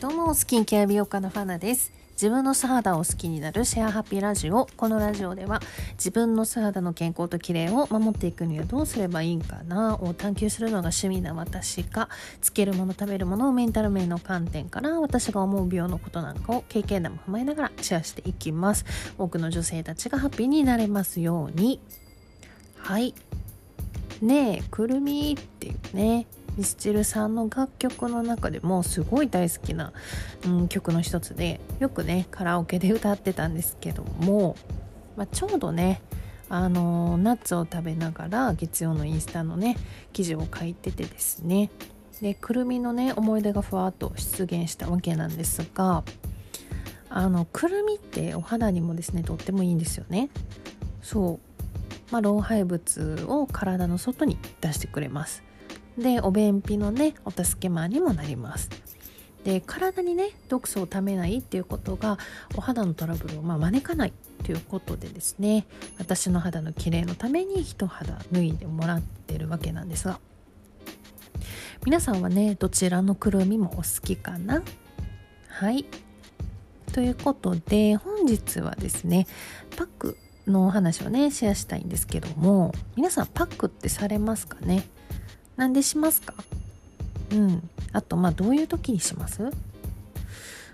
どうもスキンケア美容家のファナです。自分の素肌を好きになるシェアハッピーラジオ。このラジオでは自分の素肌の健康と綺麗を守っていくにはどうすればいいんかなを探求するのが趣味な私がつけるもの食べるものをメンタル面の観点から私が思う美容のことなんかを経験談も踏まえながらシェアしていきます。多くの女性たちがハッピーになれますように。はい。ねえくるみっていうね。ミスチルさんの楽曲の中でもすごい大好きな、うん、曲の一つでよくねカラオケで歌ってたんですけども、まあ、ちょうどねあのナッツを食べながら月曜のインスタのね記事を書いててですね。でくるみのね思い出がふわっと出現したわけなんですがあのくるみってお肌にもですねとってもいいんですよね。そう。まあ、老廃物を体の外に出してくれます。でお便秘のねお助けマンにもなります。で体にね毒素をためないっていうことがお肌のトラブルをま招かないということでですね私の肌の綺麗のために一肌脱いでもらってるわけなんですが。皆さんはねどちらのくるみもお好きかな？はい。ということで本日はですねパックのお話をねシェアしたいんですけども皆さんパックってされますかね？なんでしますか？うん。あとまあどういう時にします？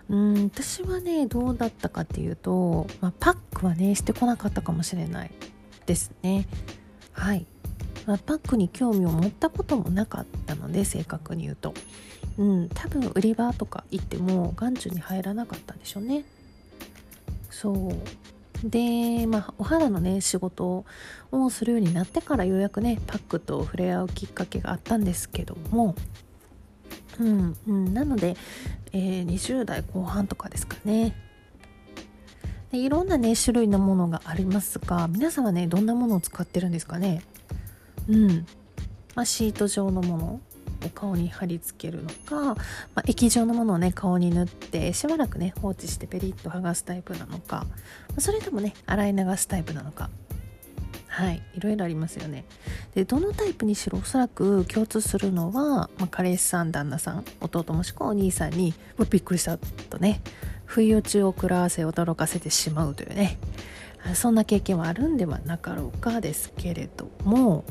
うん私はねどうだったかっていうと、まあ、パックはねしてこなかったかもしれないですね。はい、まあ、パックに興味を持ったこともなかったので正確に言うと。うん多分売り場とか行っても眼中に入らなかったんでしょうね。そう。で、まあ、お肌のね仕事をするようになってからようやくねパックと触れ合うきっかけがあったんですけども。うん、うん、なので、えー、20代後半とかですかね。でいろんなね種類のものがありますが皆さんはねどんなものを使ってるんですかね？うん。まあ、シート状のもの。を顔に貼り付けるのか、まあ、液状のものをね顔に塗ってしばらくね放置してペリッと剥がすタイプなのかそれともね洗い流すタイプなのか。はいいろいろありますよね。でどのタイプにしろおそらく共通するのは、まあ、彼氏さん旦那さん弟もしくはお兄さんにびっくりしたとね不意打ちを食らわせ驚かせてしまうというね。そんな経験はあるんではなかろうかですけれども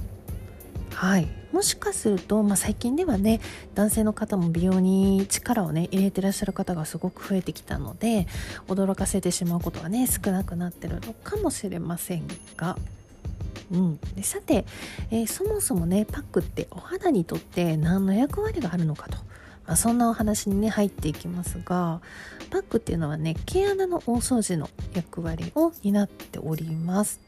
はい。もしかすると、まあ、最近ではね男性の方も美容に力をね入れてらっしゃる方がすごく増えてきたので驚かせてしまうことはね少なくなってるのかもしれませんが。うん、でさて、えー、そもそもねパックってお肌にとって何の役割があるのかと、まあ、そんなお話にね入っていきますがパックっていうのはね毛穴の大掃除の役割を担っております。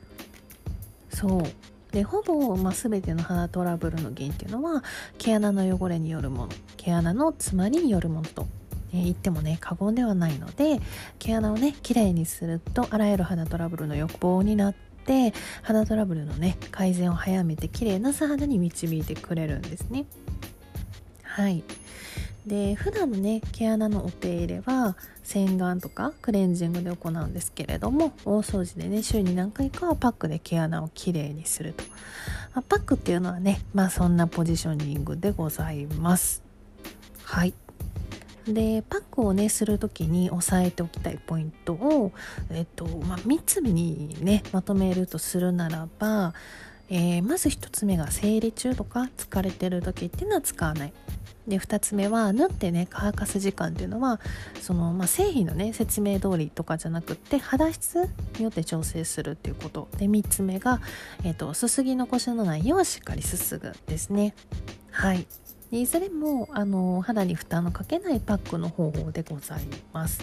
そう。でほぼ、まあ、全ての肌トラブルの原因っていうのは毛穴の汚れによるもの毛穴の詰まりによるものと、え、言ってもね過言ではないので毛穴をねきれいにするとあらゆる肌トラブルの予防になって肌トラブルのね改善を早めて綺麗な素肌に導いてくれるんですね。はい。で普段のね毛穴のお手入れは洗顔とかクレンジングで行うんですけれども大掃除でね週に何回かはパックで毛穴をきれいにすると、まあ、パックっていうのはねまあそんなポジショニングでございます。はい。でパックをねする時に押さえておきたいポイントを、えっとまあ、3つにねまとめるとするならば、えー、まず1つ目が生理中とか疲れてる時っていうのは使わない。で2つ目は縫ってね乾かす時間っていうのはその、まあ、製品のね説明通りとかじゃなくって肌質によって調整するっていうこと。で3つ目が、えーと、すすぎ残しのないようしっかりすすぐですね。はい。いずれもあの肌に負担のかけないパックの方法でございます。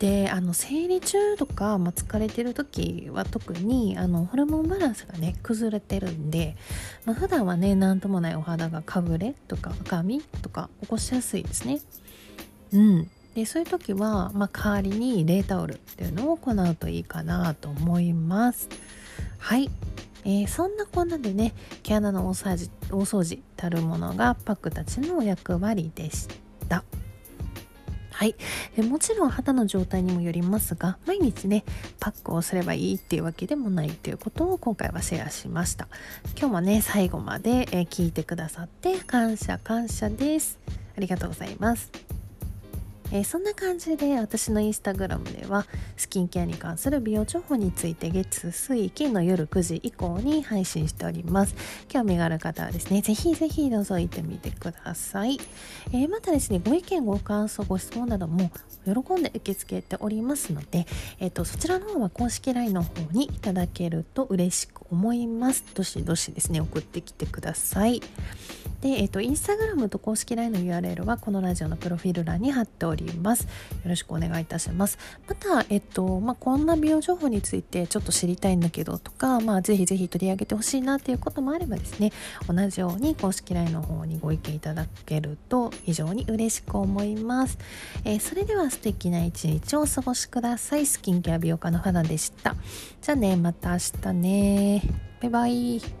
であの生理中とか、まあ、疲れてる時は特にあのホルモンバランスがね崩れてるんで、まあ、普段はね何ともないお肌がかぶれとか赤みとか起こしやすいですね。うん、でそういう時は、まあ、代わりに冷タオルっていうのを行うといいかなと思います。はい、えー、そんなこんなでね毛穴の大掃除大掃除たるものがパックたちの役割でした。はい。えもちろん肌の状態にもよりますが毎日ねパックをすればいいっていうわけでもないということを今回はシェアしました。今日もね最後まで、え聞いてくださって感謝感謝です。ありがとうございます。えー、そんな感じで私のインスタグラムではスキンケアに関する美容情報について月水金の夜9時以降に配信しております。興味がある方はですねぜひぜひ覗いてみてください、えー、またですねご意見ご感想ご質問なども喜んで受け付けておりますので、えーと、そちらの方は公式 LINE の方にいただけると嬉しく思います。どしどしですね送ってきてください。で、えっ、ー、と、インスタグラムと公式 LINE の URL はこのラジオのプロフィール欄に貼っております。よろしくお願いいたします。また、えっ、ー、と、まあ、こんな美容情報についてちょっと知りたいんだけどとか、まあ、ぜひぜひ取り上げてほしいなっていうこともあればですね、同じように公式 LINE の方にご意見いただけると非常に嬉しく思います。えー、それでは素敵な一日をお過ごしください。スキンケア美容家の花でした。じゃあね、また明日ね。バイバイ。